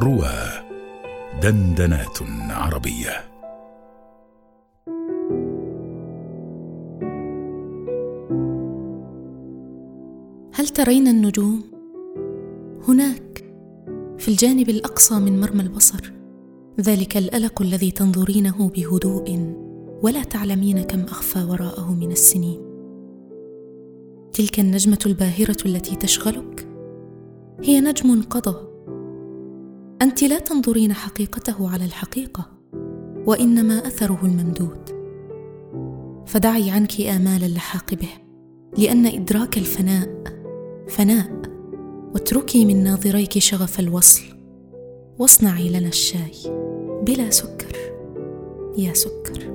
روى دندنات عربية. هل ترين النجوم؟ هناك في الجانب الأقصى من مرمى البصر ذلك الألق الذي تنظرينه بهدوء ولا تعلمين كم أخفى وراءه من السنين. تلك النجمة الباهرة التي تشغلك هي نجم قضى. أنت لا تنظرين حقيقته على الحقيقة وإنما أثره الممدود. فدعي عنك آمال اللحاق به لأن إدراك الفناء فناء واتركي من ناظريك شغف الوصل. واصنعي لنا الشاي بلا سكر. يا سكر.